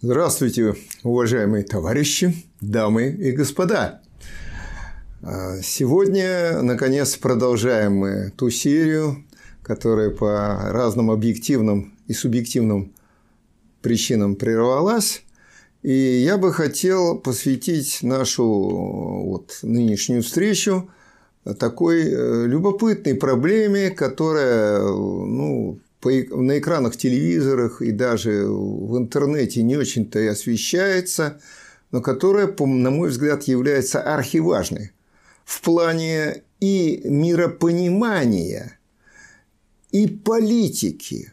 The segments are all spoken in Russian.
Здравствуйте, уважаемые товарищи, дамы и господа. А, сегодня, наконец, продолжаем мы ту серию, которая по разным объективным и субъективным причинам прервалась. И я бы хотел посвятить нашу вот, нынешнюю встречу такой э, любопытной проблеме, которая ну, на экранах телевизорах и даже в интернете не очень-то и освещается, но которая, на мой взгляд, является архиважной в плане и миропонимания, и политики,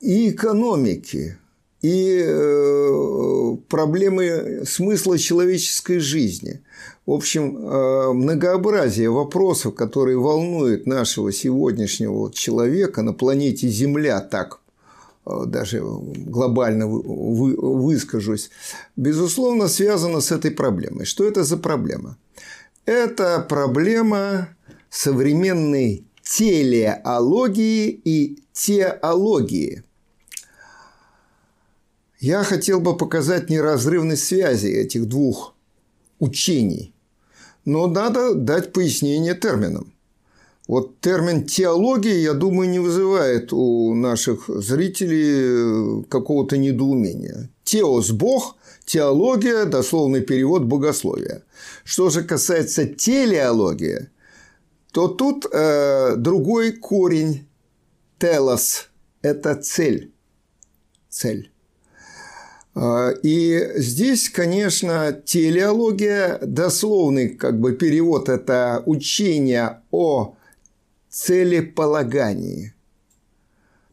и экономики, и э, проблемы смысла человеческой жизни. В общем, э, многообразие вопросов, которые волнуют нашего сегодняшнего человека на планете Земля, так э, даже глобально выскажусь, безусловно, связано с этой проблемой. Что это за проблема? Это проблема современной телеологии и теологии – я хотел бы показать неразрывность связи этих двух учений, но надо дать пояснение терминам. Вот термин теология, я думаю, не вызывает у наших зрителей какого-то недоумения. Теос – Бог, теология – дословный перевод богословия. Что же касается телеологии, то тут э, другой корень – телос – это цель. Цель. А, и здесь, конечно, телеология, дословный как бы перевод – это учение о целеполагании.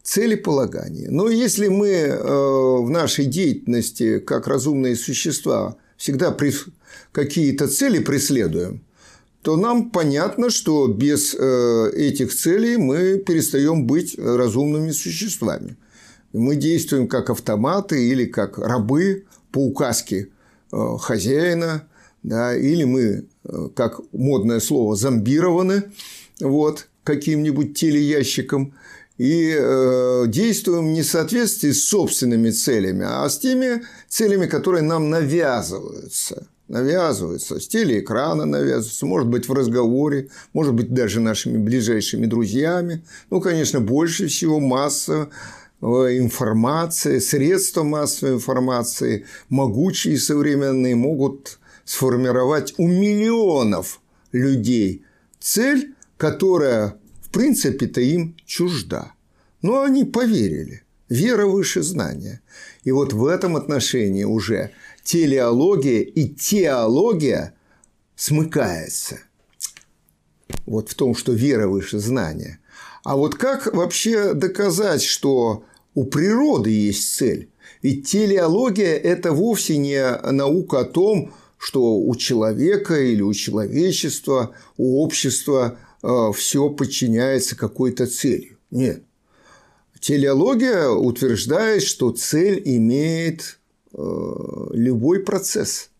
Целеполагании. Но если мы э, в нашей деятельности, как разумные существа, всегда какие-то цели преследуем, то нам понятно, что без э, этих целей мы перестаем быть разумными существами – мы действуем как автоматы или как рабы по указке э, хозяина, да, или мы, э, как модное слово, зомбированы вот, каким-нибудь телеящиком и э, действуем не в соответствии с собственными целями, а с теми целями, которые нам навязываются. Навязываются, с телеэкрана навязываются, может быть, в разговоре, может быть, даже нашими ближайшими друзьями. Ну, конечно, больше всего масса информации, средства массовой информации, могучие и современные, могут сформировать у миллионов людей цель, которая, в принципе-то, им чужда. Но они поверили. Вера выше знания. И вот в этом отношении уже телеология и теология смыкается. Вот в том, что вера выше знания. А вот как вообще доказать, что у природы есть цель? Ведь телеология – это вовсе не наука о том, что у человека или у человечества, у общества э, все подчиняется какой-то цели. Нет. Телеология утверждает, что цель имеет э, любой процесс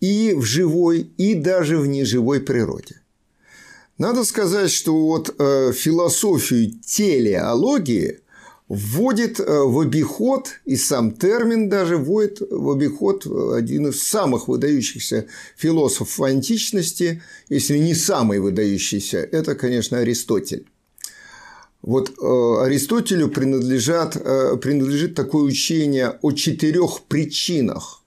и в живой, и даже в неживой природе. Надо сказать, что вот э, философию телеологии вводит э, в обиход, и сам термин даже вводит в обиход один из самых выдающихся философов античности, если не самый выдающийся, это, конечно, Аристотель. Вот э, Аристотелю принадлежат, принадлежит такое учение о четырех причинах.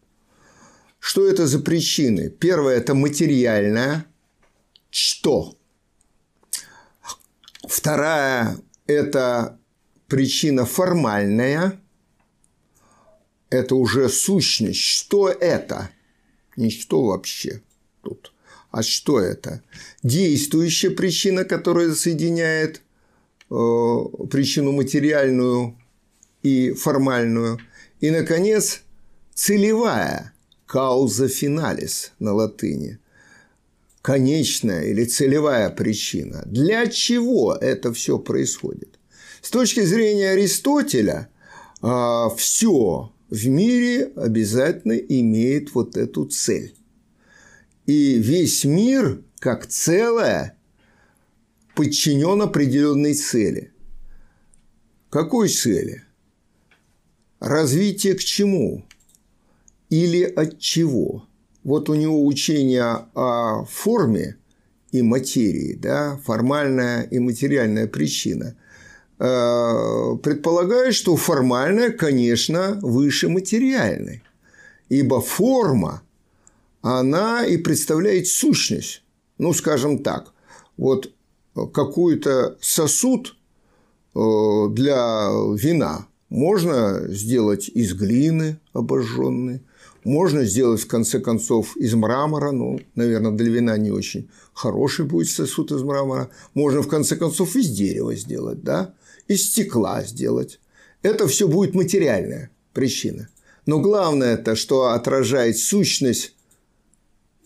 Что это за причины? Первое – это материальное. Что? Вторая – это причина формальная, это уже сущность. Что это? Не что вообще тут, а что это? Действующая причина, которая соединяет э, причину материальную и формальную. И, наконец, целевая кауза финалис на латыни – конечная или целевая причина. Для чего это все происходит? С точки зрения Аристотеля, а, все в мире обязательно имеет вот эту цель. И весь мир, как целое, подчинен определенной цели. Какой цели? развитие к чему или от чего? Вот у него учение о форме и материи, да, формальная и материальная причина. Э, предполагает, что формальная, конечно, выше материальной, ибо форма, она и представляет сущность. Ну, скажем так, вот какой-то сосуд э, для вина можно сделать из глины обожженной, можно сделать, в конце концов, из мрамора, ну, наверное, для вина не очень хороший будет сосуд из мрамора. Можно, в конце концов, из дерева сделать, да, из стекла сделать. Это все будет материальная причина. Но главное это, что отражает сущность,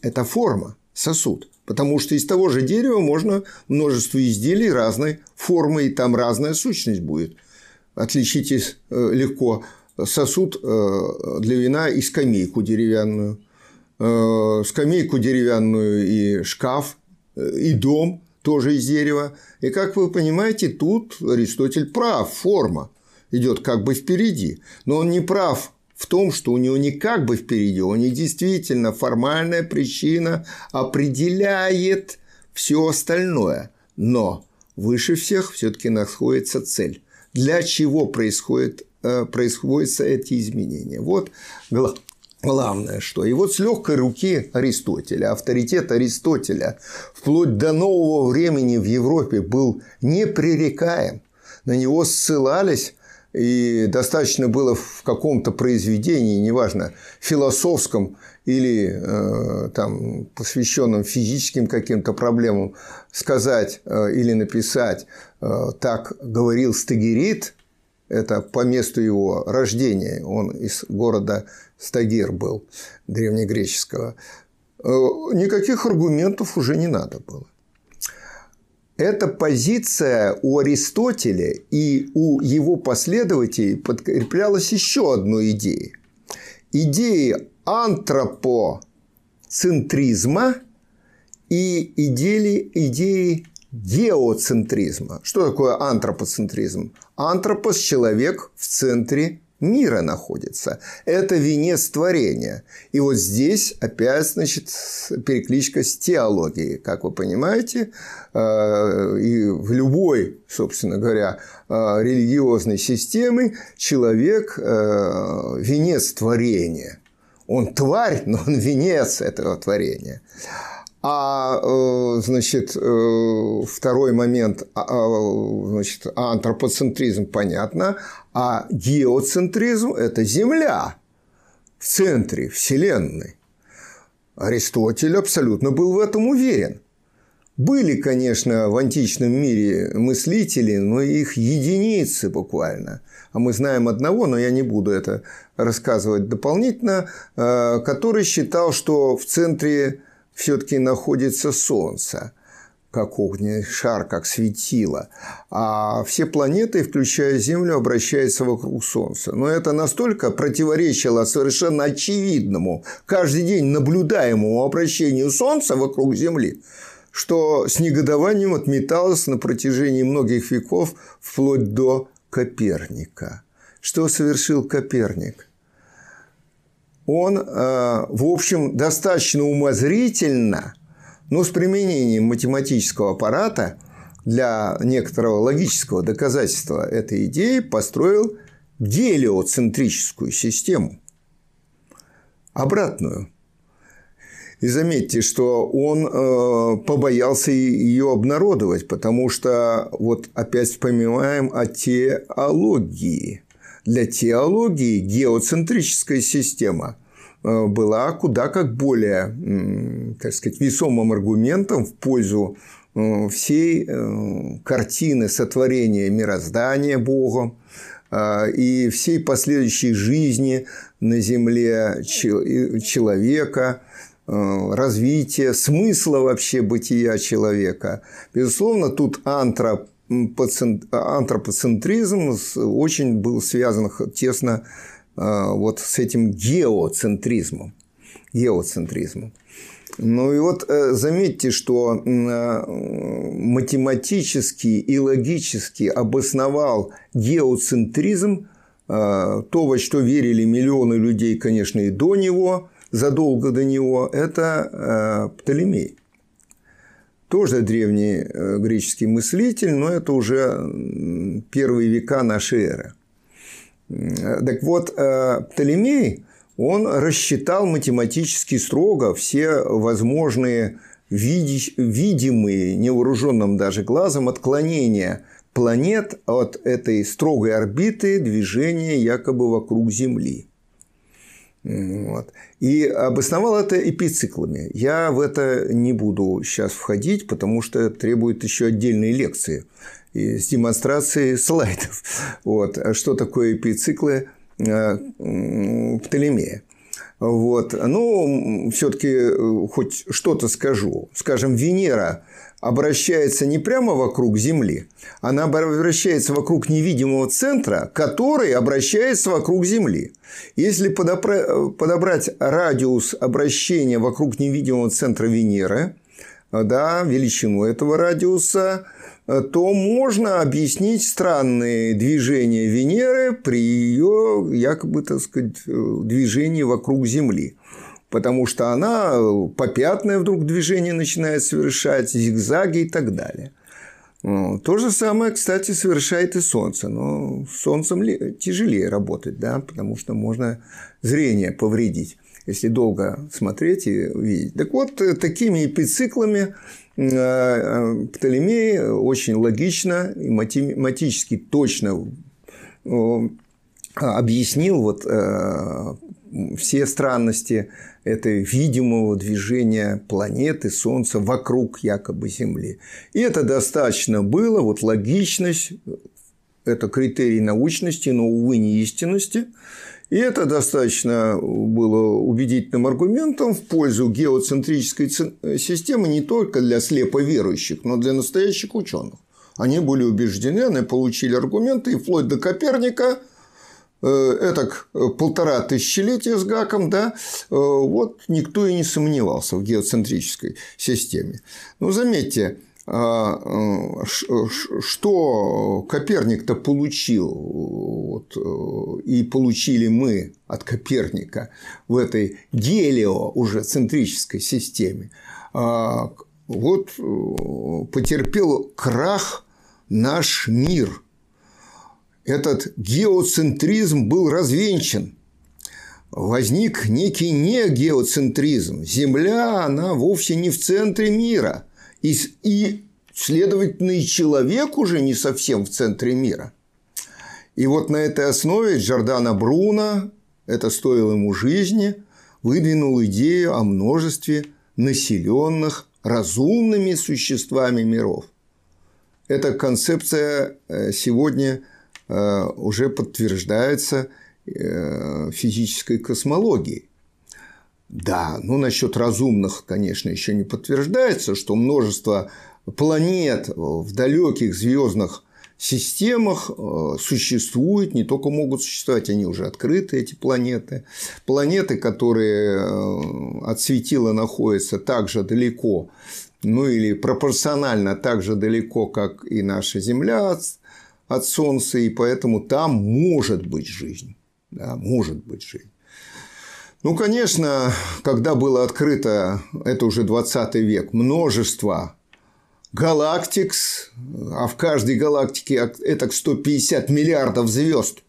это форма, сосуд. Потому что из того же дерева можно множество изделий разной формы, и там разная сущность будет. Отличить э, легко сосуд э, для вина и скамейку деревянную. Э, скамейку деревянную и шкаф, и дом тоже из дерева. И, как вы понимаете, тут Аристотель прав, форма идет как бы впереди. Но он не прав в том, что у него не как бы впереди, у него действительно формальная причина определяет все остальное. Но выше всех все-таки находится цель. Для чего происходит, э, происходят эти изменения? Вот главное что. И вот с легкой руки Аристотеля, авторитет Аристотеля вплоть до нового времени в Европе был непререкаем. На него ссылались и достаточно было в каком-то произведении, неважно, философском или э, там, посвященном физическим каким-то проблемам, сказать э, или написать э, «так говорил Стагирит», это по месту его рождения, он из города Стагир был, древнегреческого, э, никаких аргументов уже не надо было. Эта позиция у Аристотеля и у его последователей подкреплялась еще одной идеей. Идеей антропоцентризма и идеи, идеи геоцентризма. Что такое антропоцентризм? Антропос – человек в центре мира находится. Это венец творения. И вот здесь опять, значит, перекличка с теологией. Как вы понимаете, э, и в любой, собственно говоря, э, религиозной системе человек э, – венец творения. Он тварь, но он венец этого творения. А, значит, второй момент, а, а, значит, антропоцентризм, понятно, а геоцентризм – это Земля в центре Вселенной. Аристотель абсолютно был в этом уверен. Были, конечно, в античном мире мыслители, но их единицы буквально. А мы знаем одного, но я не буду это рассказывать дополнительно, э, который считал, что в центре все-таки находится Солнце, как огненный шар, как светило. А все планеты, включая Землю, обращаются вокруг Солнца. Но это настолько противоречило совершенно очевидному, каждый день наблюдаемому обращению Солнца вокруг Земли, что с негодованием отметалось на протяжении многих веков вплоть до Коперника. Что совершил Коперник? Он, э, в общем, достаточно умозрительно, но с применением математического аппарата для некоторого логического доказательства этой идеи построил гелиоцентрическую систему. Обратную. И заметьте, что он э, побоялся ее обнародовать, потому что вот опять вспоминаем о теологии – для теологии геоцентрическая система э, была куда как более, так сказать, весомым аргументом в пользу э, всей э, картины сотворения мироздания Богом и всей последующей жизни на Земле человека, развития, смысла вообще бытия человека. Безусловно, тут антроп антропоцентризм очень был связан тесно а, вот с этим геоцентризмом. геоцентризмом. Ну и вот э, заметьте, что а, математически и логически обосновал геоцентризм то, во что верили миллионы людей, конечно, и до него, задолго до него, это Птолемей. Тоже древний греческий мыслитель, но это уже первые века нашей эры. Так вот, Птолемей, он рассчитал математически строго все возможные видимые невооруженным даже глазом отклонения планет от этой строгой орбиты движения якобы вокруг Земли. Вот. И обосновал это эпициклами. Я в это не буду сейчас входить, потому что требует еще отдельной лекции с демонстрацией слайдов. Вот. А что такое эпициклы э, Птолемея? Вот. Ну, все-таки э, хоть что-то скажу. Скажем, Венера обращается не прямо вокруг Земли, она обращается вокруг невидимого центра, который обращается вокруг Земли. Если подобрать радиус обращения вокруг невидимого центра Венеры, да, величину этого радиуса, то можно объяснить странные движения Венеры при ее, якобы, так сказать, движении вокруг Земли. Потому что она попятное вдруг движение начинает совершать, зигзаги и так далее. То же самое, кстати, совершает и Солнце. Но с Солнцем тяжелее работать, да, потому что можно зрение повредить, если долго смотреть и видеть. Так вот, такими эпициклами Э, э, Птолемей очень логично и математически точно э, объяснил вот все странности этой видимого движения планеты, Солнца вокруг якобы Земли. И это достаточно было, вот логичность, это критерий научности, но, увы, не истинности – и это достаточно было убедительным аргументом в пользу геоцентрической системы не только для слепо верующих, но для настоящих ученых. Они были убеждены, они получили аргументы, и вплоть до Коперника, это полтора тысячелетия с гаком, да, э, вот никто и не сомневался в геоцентрической системе. Но заметьте, а, э, что Коперник-то получил, вот, э, и получили мы от Коперника в этой гелио уже центрической системе, а, вот э, потерпел крах наш мир. Этот геоцентризм был развенчан. Возник некий не геоцентризм. Земля, она вовсе не в центре мира – и, и, следовательно, и человек уже не совсем в центре мира. И вот на этой основе Джордана Бруно, это стоило ему жизни, выдвинул идею о множестве населенных разумными существами миров. Эта концепция э, сегодня уже подтверждается э, физической космологией. Да, ну насчет разумных, конечно, еще не подтверждается, что множество планет в далеких звездных системах э, существует, не только могут существовать, они уже открыты, эти планеты. Планеты, которые э, от светила находятся так же далеко, ну или пропорционально так же далеко, как и наша Земля от, от Солнца, и поэтому там может быть жизнь. Да, может быть жизнь. Ну, конечно, когда было открыто, это уже 20 век, множество галактик, а в каждой галактике это 150 миллиардов звезд.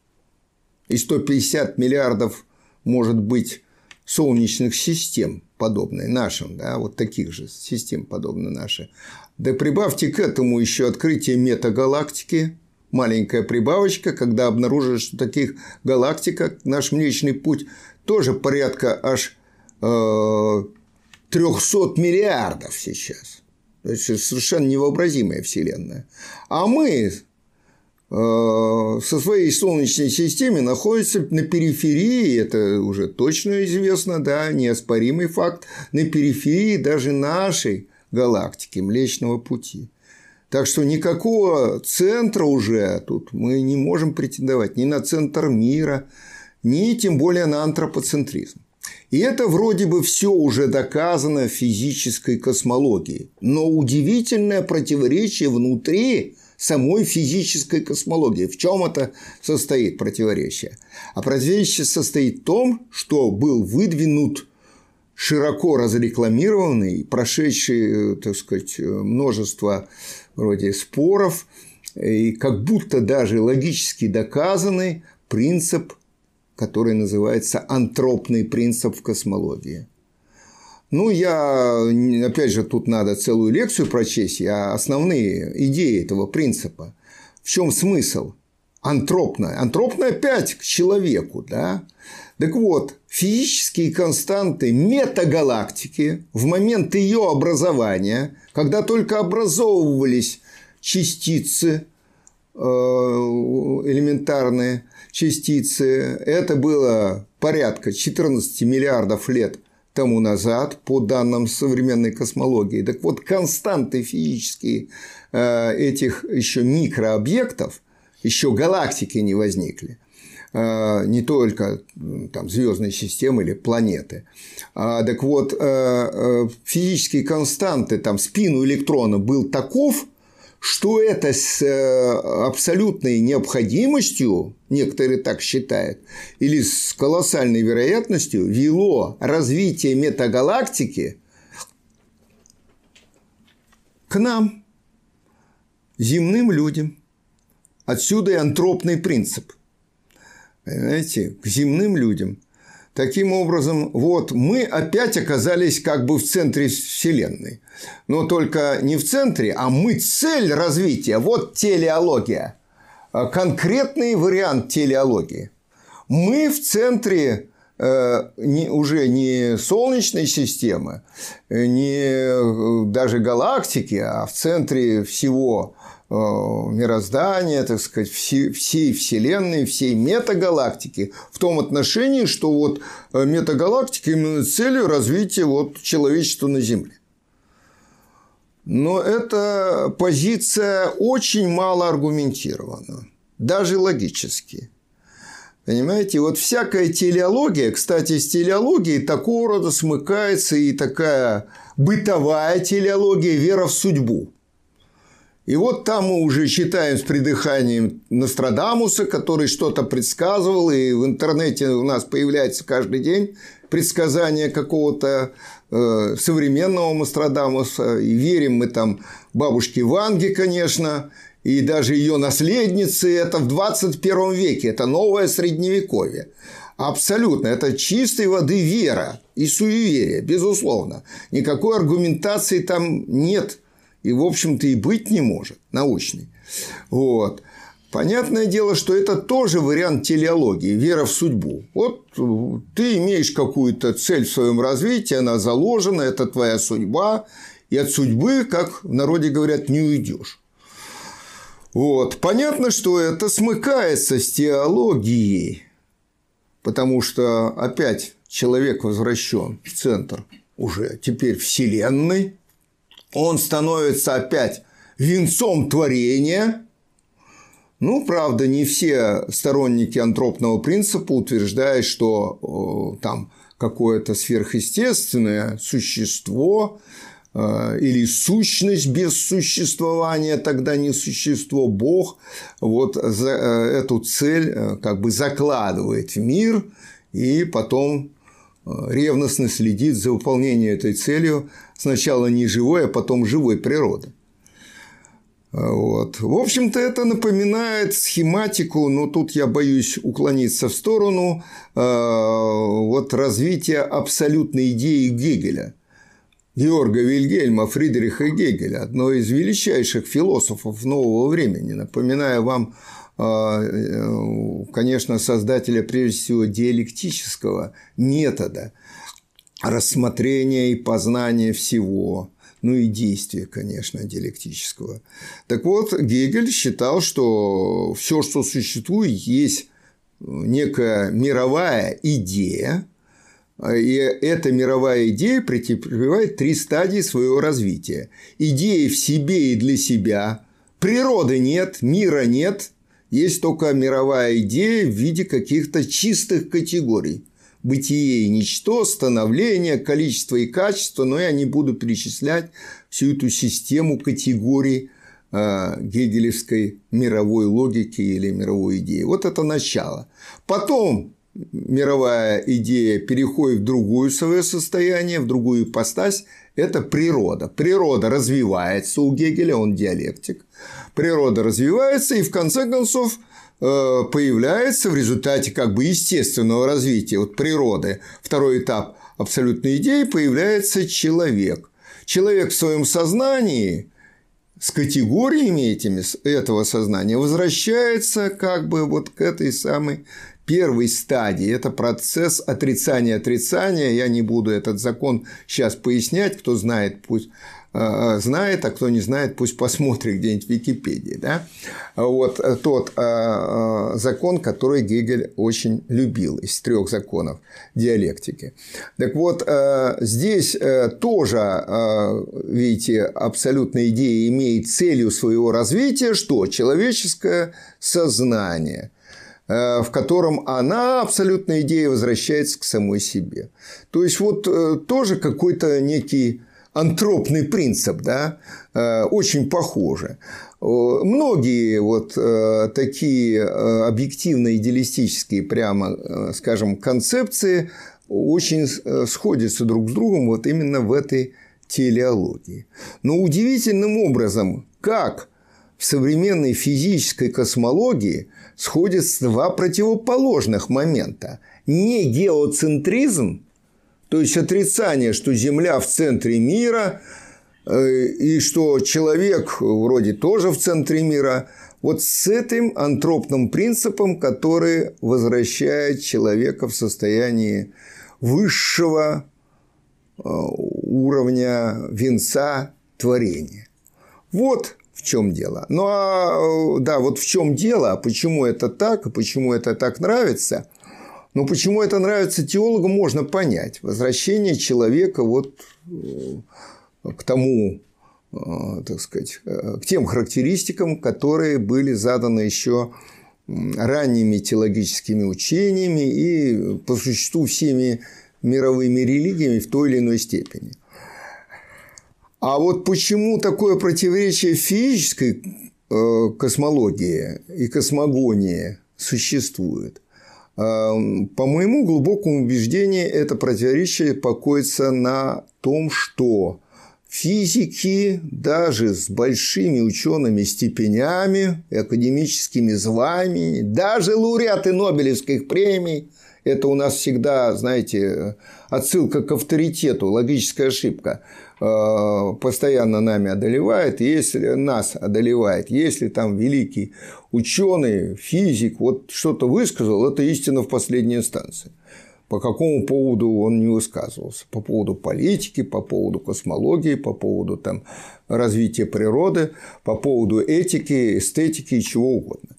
И 150 миллиардов, может быть, солнечных систем, подобные нашим, да, вот таких же систем, подобные наши. Да прибавьте к этому еще открытие метагалактики, маленькая прибавочка, когда обнаружили, что таких галактик, как наш Млечный Путь, тоже порядка аж э, 300 миллиардов сейчас. То есть совершенно невообразимая Вселенная. А мы э, со своей Солнечной системой находимся на периферии, это уже точно известно, да, неоспоримый факт, на периферии даже нашей галактики Млечного Пути. Так что никакого центра уже тут мы не можем претендовать ни на центр мира, ни тем более на антропоцентризм. И это вроде бы все уже доказано в физической космологии. Но удивительное противоречие внутри самой физической космологии. В чем это состоит противоречие? А противоречие состоит в том, что был выдвинут широко разрекламированный, прошедший, э, так сказать, множество вроде споров, и как будто даже логически доказанный принцип, который называется антропный принцип в космологии. Ну, я, опять же, тут надо целую лекцию прочесть, а основные идеи этого принципа. В чем смысл? Антропная. Антропная опять к человеку, да? Так вот, физические константы метагалактики в момент ее образования, когда только образовывались частицы, э, элементарные частицы, это было порядка 14 миллиардов лет тому назад, по данным современной космологии. Так вот, константы физические э, этих еще микрообъектов, еще галактики не возникли, не только там, звездные системы или планеты. А, так вот, э, физические константы, там, спину электрона был таков, что это с абсолютной необходимостью, некоторые так считают, или с колоссальной вероятностью вело развитие метагалактики к нам, земным людям. Отсюда и антропный принцип. Понимаете, к земным людям. Таким образом, вот мы опять оказались как бы в центре Вселенной. Но только не в центре, а мы цель развития. Вот телеология. А конкретный вариант телеологии. Мы в центре э, не, уже не Солнечной системы, не э, даже галактики, а в центре всего Э, мироздания, так сказать, всей, всей Вселенной, всей метагалактики, в том отношении, что вот э, метагалактика именно целью развития вот человечества на Земле. Но эта позиция очень мало аргументирована, даже логически. Понимаете, вот всякая телеология, кстати, с телеологией такого рода смыкается и такая бытовая телеология, вера в судьбу – и вот там мы уже читаем с придыханием Нострадамуса, который что-то предсказывал, и в интернете у нас появляется каждый день предсказание какого-то э, современного Нострадамуса, и верим мы там бабушке Ванге, конечно, и даже ее наследнице, это в 21 веке, это новое средневековье. Абсолютно. Это чистой воды вера и суеверие, безусловно. Никакой аргументации там нет и, в общем-то, и быть не может, научный. Вот. Понятное дело, что это тоже вариант телеологии, вера в судьбу. Вот э, ты имеешь какую-то цель в своем развитии, она заложена, это твоя судьба, и от судьбы, как в народе говорят, не уйдешь. Вот. Понятно, что это смыкается с теологией, потому что опять человек возвращен в центр уже теперь Вселенной, он становится опять венцом творения. Ну, правда, не все сторонники антропного принципа утверждают, что там какое-то сверхъестественное существо э, или сущность без существования, тогда не существо, Бог, вот за э, эту цель э, как бы закладывает в мир и потом ревностно следит за выполнением этой целью сначала не живой, а потом живой природы. Вот. В общем-то, это напоминает схематику, но тут я боюсь уклониться в сторону э, вот развития абсолютной идеи Гегеля. Георга Вильгельма Фридриха Гегеля, одного из величайших философов нового времени. Напоминаю вам, конечно, создателя прежде всего диалектического метода – рассмотрения и познания всего, ну и действия, конечно, диалектического. Так вот, Гегель считал, что все, что существует, есть некая мировая идея, и эта мировая идея претерпевает три стадии своего развития. Идеи в себе и для себя, природы нет, мира нет, есть только мировая идея в виде каких-то чистых категорий – бытие и ничто, становление, количество и качество, но я не буду перечислять всю эту систему категорий э, гегелевской мировой логики или мировой идеи. Вот это начало. Потом мировая идея переходит в другую свое состояние, в другую ипостась – это природа. Природа развивается у Гегеля, он диалектик. Природа развивается, и в конце концов э, появляется в результате как бы естественного развития вот природы, второй этап абсолютной идеи, появляется человек. Человек в своем сознании с категориями этими, этого сознания возвращается как бы вот к этой самой первой стадии. Это процесс отрицания отрицания. Я не буду этот закон сейчас пояснять. Кто знает, пусть э, знает, а кто не знает, пусть посмотрит где-нибудь в Википедии. Да? Вот э, тот э, закон, который Гегель очень любил из трех законов диалектики. Так вот, здесь тоже, видите, абсолютная идея имеет целью своего развития, что человеческое сознание – Э, в котором она, абсолютная идея, возвращается к самой себе. То есть, вот э, тоже какой-то некий антропный принцип, да, э, очень похоже. Многие вот такие объективно-идеалистические, прямо скажем, концепции очень сходятся друг с другом вот именно в этой телеологии. Но удивительным образом, как в современной физической космологии сходятся два противоположных момента. Не геоцентризм, то есть отрицание, что Земля в центре мира, э, и что человек вроде тоже в центре мира, вот с этим антропным принципом, который возвращает человека в состояние высшего э, уровня венца творения. Вот чем дело. Ну а да, вот в чем дело, а почему это так, почему это так нравится. Ну, почему это нравится теологу, можно понять. Возвращение человека вот э, к тому, э, так сказать, э, к тем характеристикам, которые были заданы еще ранними теологическими учениями и по существу всеми мировыми религиями в той или иной степени – а вот почему такое противоречие физической э, космологии и космогонии существует? Э, по моему глубокому убеждению, это противоречие покоится на том, что физики даже с большими учеными степенями, академическими званиями, даже лауреаты Нобелевских премий, это у нас всегда, знаете, отсылка к авторитету, логическая ошибка – постоянно нами одолевает, если нас одолевает, если там великий ученый, физик, вот что-то высказал, это истина в последней инстанции. По какому поводу он не высказывался? По поводу политики, по поводу космологии, по поводу там, развития природы, по поводу этики, эстетики и чего угодно.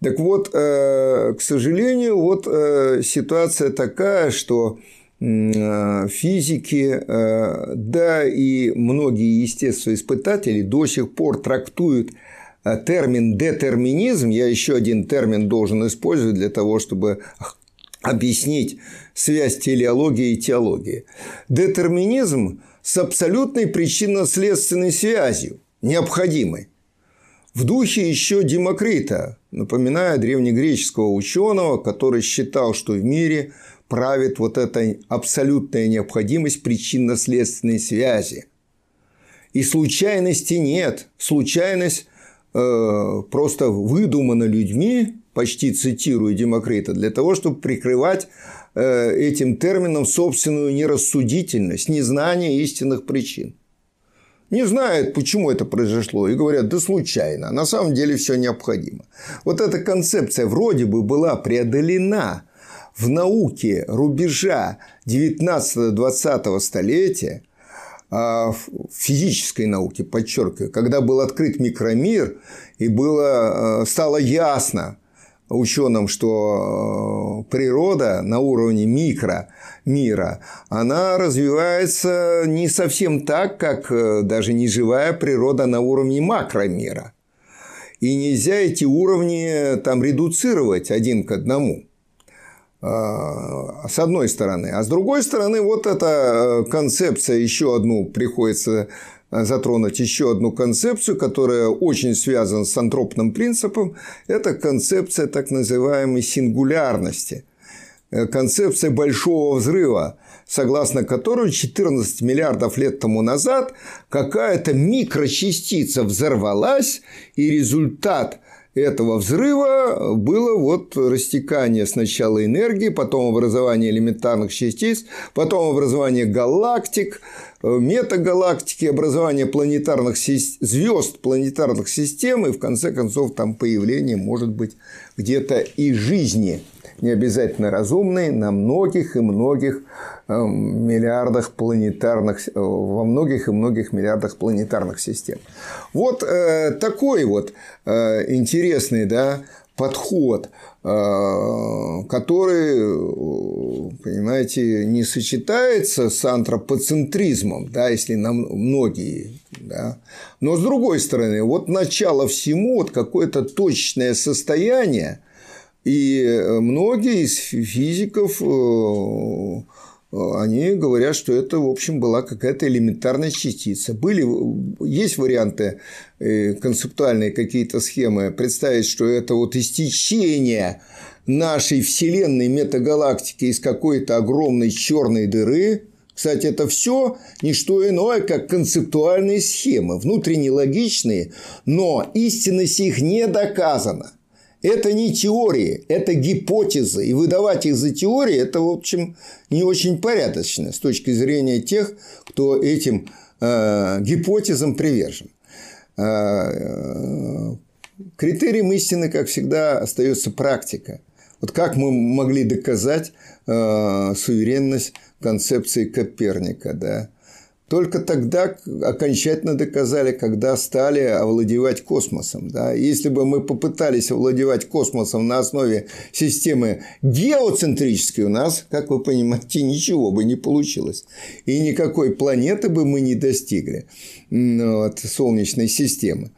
Так вот, э, к сожалению, вот э, ситуация такая, что Э, физики, э, да и многие естествоиспытатели до сих пор трактуют э, термин детерминизм, я еще один термин должен использовать для того, чтобы объяснить связь телеологии и теологии. Детерминизм с абсолютной причинно-следственной связью, необходимой. В духе еще Демокрита, напоминаю древнегреческого ученого, который считал, что в мире – правит вот эта абсолютная необходимость причинно-следственной связи. И случайности нет. Случайность э, просто выдумана людьми, почти цитирую Демокрита, для того, чтобы прикрывать э, этим термином собственную нерассудительность, незнание истинных причин. Не знают, почему это произошло, и говорят, да случайно. На самом деле все необходимо. Вот эта концепция вроде бы была преодолена в науке рубежа 19-20 столетия, а, в физической науке, подчеркиваю, когда был открыт микромир и было, а, стало ясно ученым, что а, природа на уровне микромира, она развивается не совсем так, как даже неживая природа на уровне макромира. И нельзя эти уровни там редуцировать один к одному – а, с одной стороны. А с другой стороны, вот эта э, концепция еще одну приходится затронуть еще одну концепцию, которая очень связана с антропным принципом. Это концепция так называемой сингулярности. Э, концепция большого взрыва, согласно которой 14 миллиардов лет тому назад какая-то микрочастица взорвалась, и результат этого взрыва было вот растекание сначала энергии, потом образование элементарных частиц, потом образование галактик, э, метагалактики, образование планетарных звезд планетарных систем и в конце концов там появление может быть где-то и жизни не обязательно разумной, на многих и многих эм, миллиардах планетарных, э, во многих и многих миллиардах планетарных систем. Вот э, такой вот э, интересный да, подход, который, понимаете, не сочетается с антропоцентризмом, да, если на многие, да. но с другой стороны, вот начало всему, вот какое-то точное состояние, и э, многие из физиков э, они говорят, что это, в общем, была какая-то элементарная частица. Были, есть варианты, э, концептуальные какие-то схемы, представить, что это вот истечение нашей Вселенной метагалактики из какой-то огромной черной дыры. Кстати, это все не что иное, как концептуальные схемы, внутренне логичные, но истинность их не доказана. Это не теории, это гипотезы. И выдавать их за теории – это, в общем, не очень порядочно с точки зрения тех, кто этим э, гипотезам привержен. Э, критерием истины, как всегда, остается практика. Вот как мы могли доказать э, суверенность концепции Коперника, да? Только тогда окончательно доказали, когда стали овладевать космосом. Да? Если бы мы попытались овладевать космосом на основе системы геоцентрической, у нас, как вы понимаете, ничего бы не получилось. И никакой планеты бы мы не достигли от Солнечной системы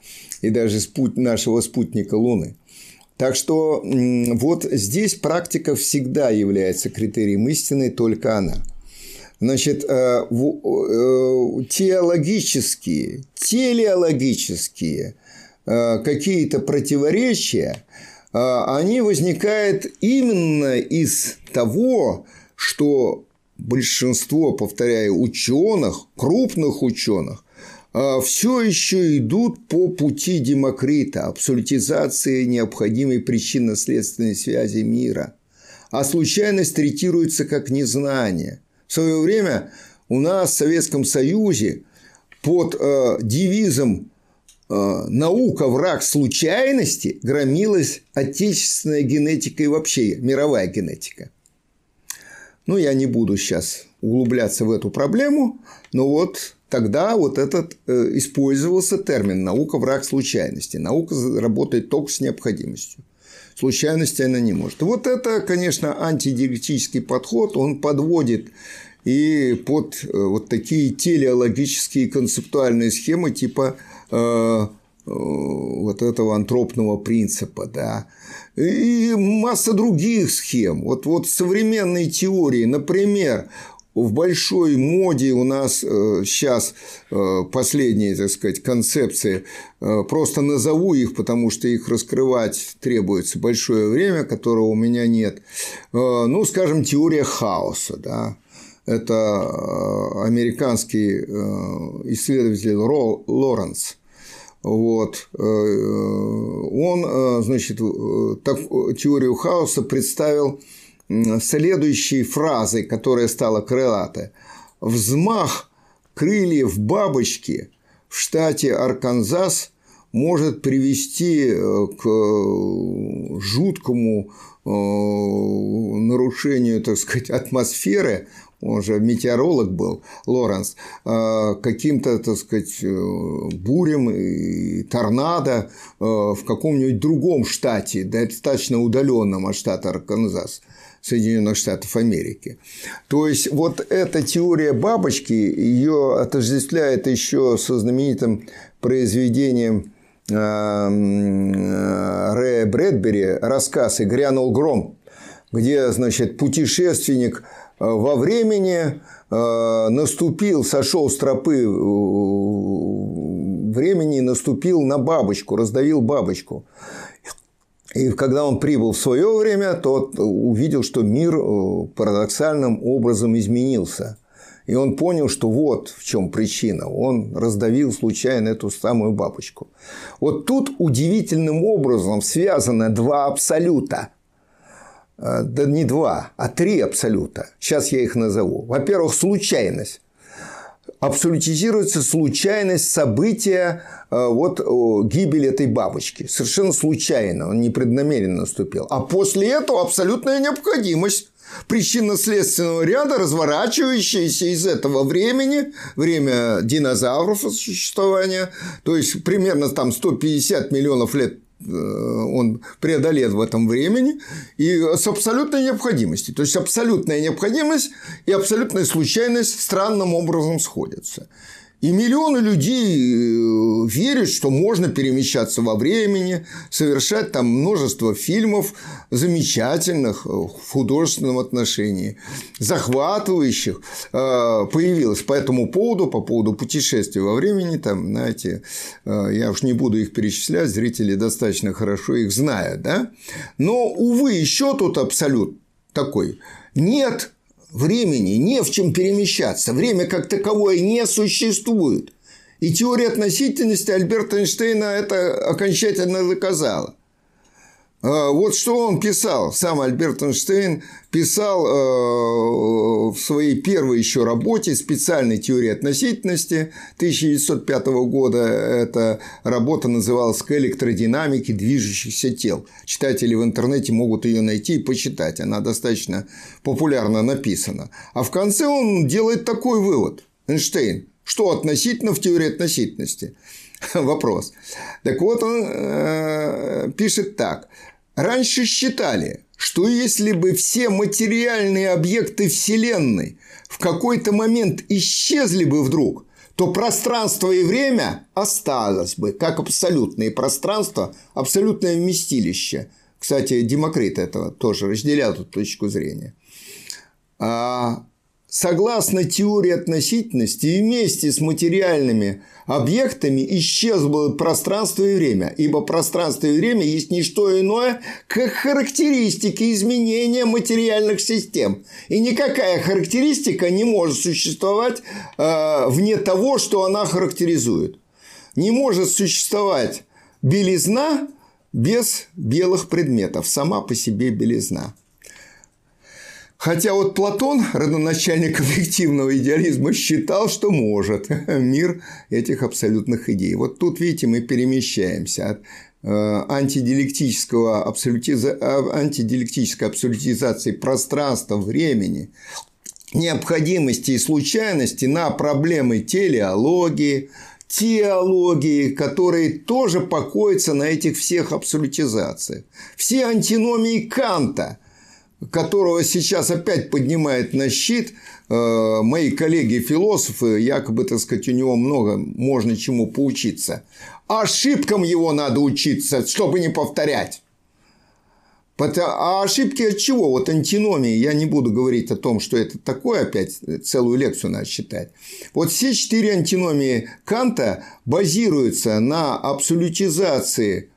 и даже спут... нашего спутника Луны. Так что вот здесь практика всегда является критерием истины, только она – Значит, э, э, теологические, телеологические э, какие-то противоречия, они возникают именно из того, что большинство, повторяю, ученых, крупных ученых, все еще идут по пути Демокрита, абсолютизации необходимой причинно-следственной связи мира. А случайность третируется как незнание – в свое время у нас в Советском Союзе под э, девизом э, «наука – враг случайности» громилась отечественная генетика и вообще мировая генетика. Ну, я не буду сейчас углубляться в эту проблему, но вот тогда вот этот э, использовался термин «наука – враг случайности». Наука работает только с необходимостью. Случайности она не может. Вот это, конечно, антидиалектический подход, он подводит и под э, вот такие телеологические концептуальные схемы типа э, э, вот этого антропного принципа, да, и масса других схем. Вот, вот современные теории, например, в большой моде у нас сейчас последние, так сказать, концепции, просто назову их, потому что их раскрывать требуется большое время, которого у меня нет. Ну, скажем, теория хаоса, да, это э, американский э, исследователь Лоренс. Вот. Э, он, значит, так, теорию хаоса представил следующей фразой, которая стала крылатой. «Взмах крыльев бабочки в штате Арканзас может привести к жуткому нарушению, так сказать, атмосферы он же метеоролог был, Лоренс, э, каким-то, так сказать, э, бурем и торнадо э, в каком-нибудь другом штате, достаточно удаленном от штата Арканзас. Соединенных Штатов Америки. То есть вот эта теория бабочки ее отождествляет еще со знаменитым произведением Рэя Брэдбери рассказ «И грянул гром», где, значит, путешественник во времени наступил, сошел с тропы времени, наступил на бабочку, раздавил бабочку. И когда он прибыл в свое время, то увидел, что мир парадоксальным образом изменился. И он понял, что вот в чем причина. Он раздавил случайно эту самую бабочку. Вот тут удивительным образом связаны два абсолюта. Э, да не два, а три абсолюта. Сейчас я их назову. Во-первых, случайность абсолютизируется случайность события э, вот гибель этой бабочки. Совершенно случайно, он непреднамеренно наступил. А после этого абсолютная необходимость причинно-следственного ряда, разворачивающиеся из этого времени, время динозавров существования, то есть примерно там 150 миллионов лет он преодолел в этом времени, и с абсолютной необходимостью. То есть, абсолютная необходимость и абсолютная случайность странным образом сходятся. И миллионы людей э, верят, что можно перемещаться во времени, совершать там множество фильмов замечательных э, в художественном отношении, захватывающих. Э, появилось по этому поводу, по поводу путешествий во времени, там, знаете, я уж не буду их перечислять, зрители достаточно хорошо их знают, да? Но, увы, еще тут абсолют такой. Нет времени, не в чем перемещаться. Время как таковое не существует. И теория относительности Альберта Эйнштейна это окончательно доказала. А, вот что он писал, сам Альберт Эйнштейн писал э, в своей первой еще работе специальной теории относительности 1905 года. Эта работа называлась «К электродинамике движущихся тел». Читатели в интернете могут ее найти и почитать. Она достаточно популярно написана. А в конце он делает такой вывод. Эйнштейн. Что относительно в теории относительности? Вопрос. Так вот, он э, пишет так. Раньше считали, что если бы все материальные объекты Вселенной в какой-то момент исчезли бы вдруг, то пространство и время осталось бы, как абсолютное пространство, абсолютное вместилище. Кстати, Демокрит этого тоже разделял эту точку зрения. А согласно теории относительности, вместе с материальными объектами исчезло пространство и время, ибо пространство и время есть не что иное, как характеристики изменения материальных систем. И никакая характеристика не может существовать э, вне того, что она характеризует. Не может существовать белизна без белых предметов, сама по себе белизна. Хотя вот Платон, родоначальник объективного идеализма, считал, что может мир этих абсолютных идей. Вот тут, видите, мы перемещаемся от э, антидиалектического абсолютиза... Антидиалектической абсолютизации пространства, времени, необходимости и случайности на проблемы телеологии, теологии, которые тоже покоятся на этих всех абсолютизациях. Все антиномии Канта – которого сейчас опять поднимает на щит э, мои коллеги-философы, якобы, так сказать, у него много можно чему поучиться. Ошибкам его надо учиться, чтобы не повторять. А ошибки от чего? Вот антиномии. Я не буду говорить о том, что это такое опять, целую лекцию надо читать. Вот все четыре антиномии Канта базируются на абсолютизации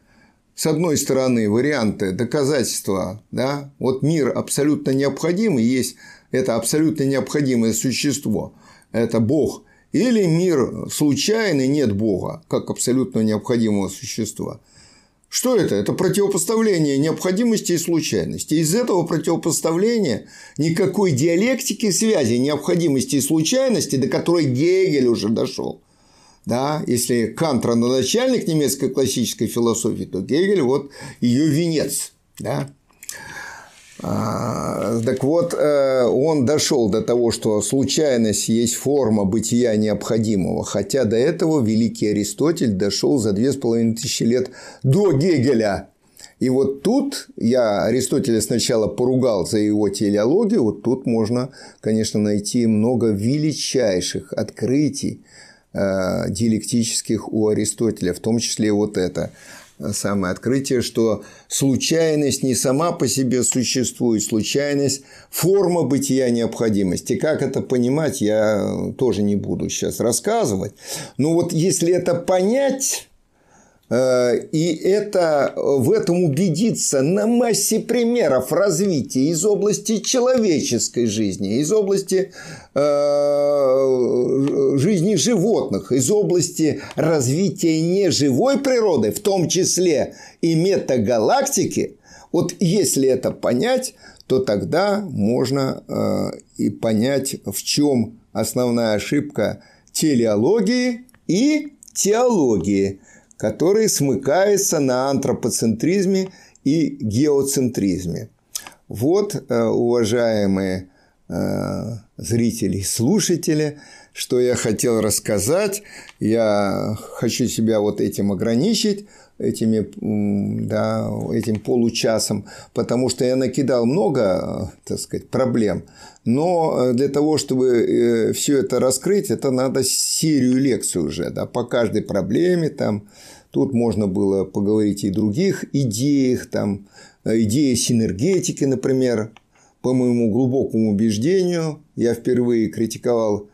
с одной стороны, варианты доказательства, да, вот мир абсолютно необходимый, есть это абсолютно необходимое существо, это Бог, или мир случайный, нет Бога, как абсолютно необходимого существа. Что это? Это противопоставление необходимости и случайности. Из этого противопоставления никакой диалектики связи необходимости и случайности, до которой Гегель уже дошел – да, если Кант родоначальник немецкой классической философии, то Гегель вот ее венец. Да? А, так вот, э, он дошел до того, что случайность есть форма бытия необходимого, хотя до этого великий Аристотель дошел за две с половиной тысячи лет до Гегеля. И вот тут я Аристотеля сначала поругал за его телеологию, вот тут можно, конечно, найти много величайших открытий диалектических у Аристотеля, в том числе вот это. самое открытие, что случайность не сама по себе существует, случайность – форма бытия необходимости. Как это понимать, я тоже не буду сейчас рассказывать. Но вот если это понять, Э, и это, в этом убедиться на массе примеров развития из области человеческой жизни, из области э, жизни животных, из области развития неживой природы, в том числе и метагалактики, вот если это понять, то тогда можно э, и понять, в чем основная ошибка телеологии и теологии – который смыкается на антропоцентризме и геоцентризме. Вот, э, уважаемые э, зрители и слушатели, что я хотел рассказать. Я хочу себя вот этим ограничить, этими, да, этим получасом, потому что я накидал много, так сказать, проблем. Но для того, чтобы э, все это раскрыть, это надо серию лекций уже, да, по каждой проблеме там, Тут можно было поговорить и других идеях, там, идея синергетики, например. По моему глубокому убеждению, я впервые критиковал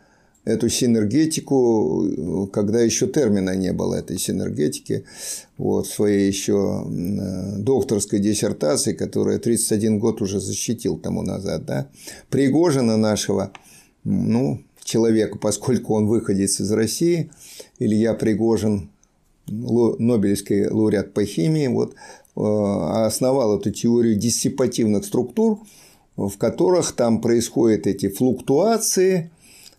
эту синергетику, когда еще термина не было этой синергетики, вот, в своей еще докторской диссертации, которую я 31 год уже защитил тому назад, да, Пригожина нашего, ну, человека, поскольку он выходец из России, Илья Пригожин, Нобелевский лауреат по химии, вот, э, основал эту теорию диссипативных структур, в которых там происходят эти флуктуации,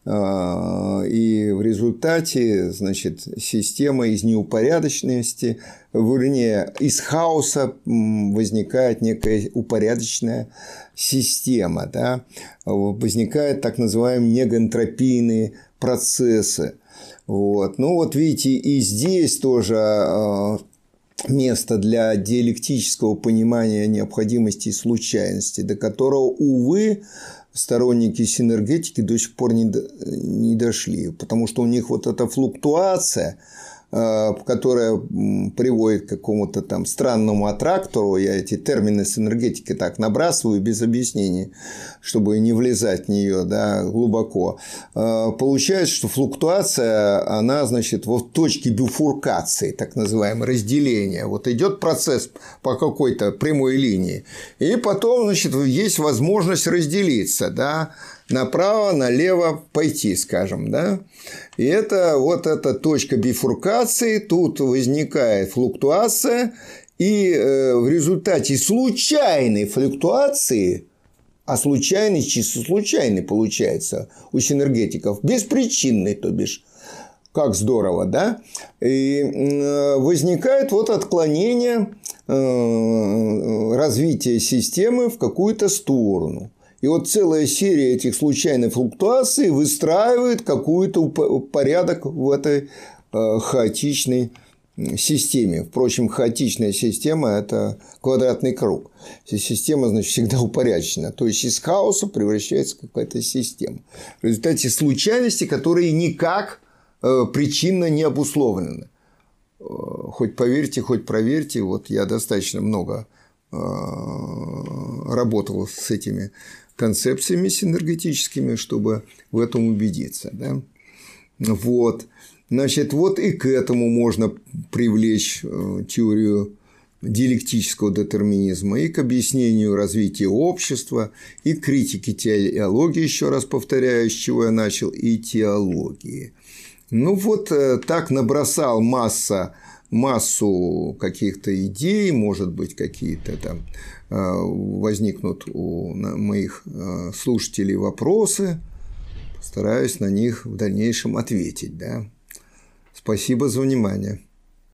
и в результате, значит, система из неупорядоченности, вернее, из хаоса возникает некая упорядоченная система, да? возникают так называемые негантропийные процессы. Вот. Ну, вот видите, и здесь тоже а, место для диалектического понимания необходимости и случайности, до которого, увы, сторонники синергетики до сих пор не, не дошли, потому что у них вот эта флуктуация – которая приводит к какому-то там странному аттрактору, я эти термины с энергетики так набрасываю без объяснений, чтобы не влезать в нее да, глубоко, э, получается, что флуктуация, она, значит, вот точке бифуркации, так называемое разделение. Вот идет процесс по какой-то прямой линии, и потом, значит, есть возможность разделиться, да, направо, налево пойти, скажем, да. И это вот эта точка бифуркации, тут возникает флуктуация, и э, в результате случайной флуктуации, а случайный чисто случайный получается у синергетиков, беспричинный, то бишь, как здорово, да? И э, возникает вот отклонение э, развития системы в какую-то сторону. И вот целая серия этих случайных флуктуаций выстраивает какой-то порядок в этой э, хаотичной системе. Впрочем, хаотичная система – это квадратный круг. Система, значит, всегда упорядочена. То есть, из хаоса превращается какая-то система. В результате случайности, которые никак э, причинно не обусловлены. Э, хоть поверьте, хоть проверьте, вот я достаточно много работал с этими концепциями синергетическими, чтобы в этом убедиться. Да? Вот. Значит, вот и к этому можно привлечь э, теорию диалектического детерминизма и к объяснению развития общества, и к критике теологии, еще раз повторяю, с чего я начал, и теологии. Ну вот э, так набросал масса массу каких-то идей, может быть, какие-то там возникнут у моих э, слушателей вопросы, постараюсь на них в дальнейшем ответить. Да? Спасибо за внимание.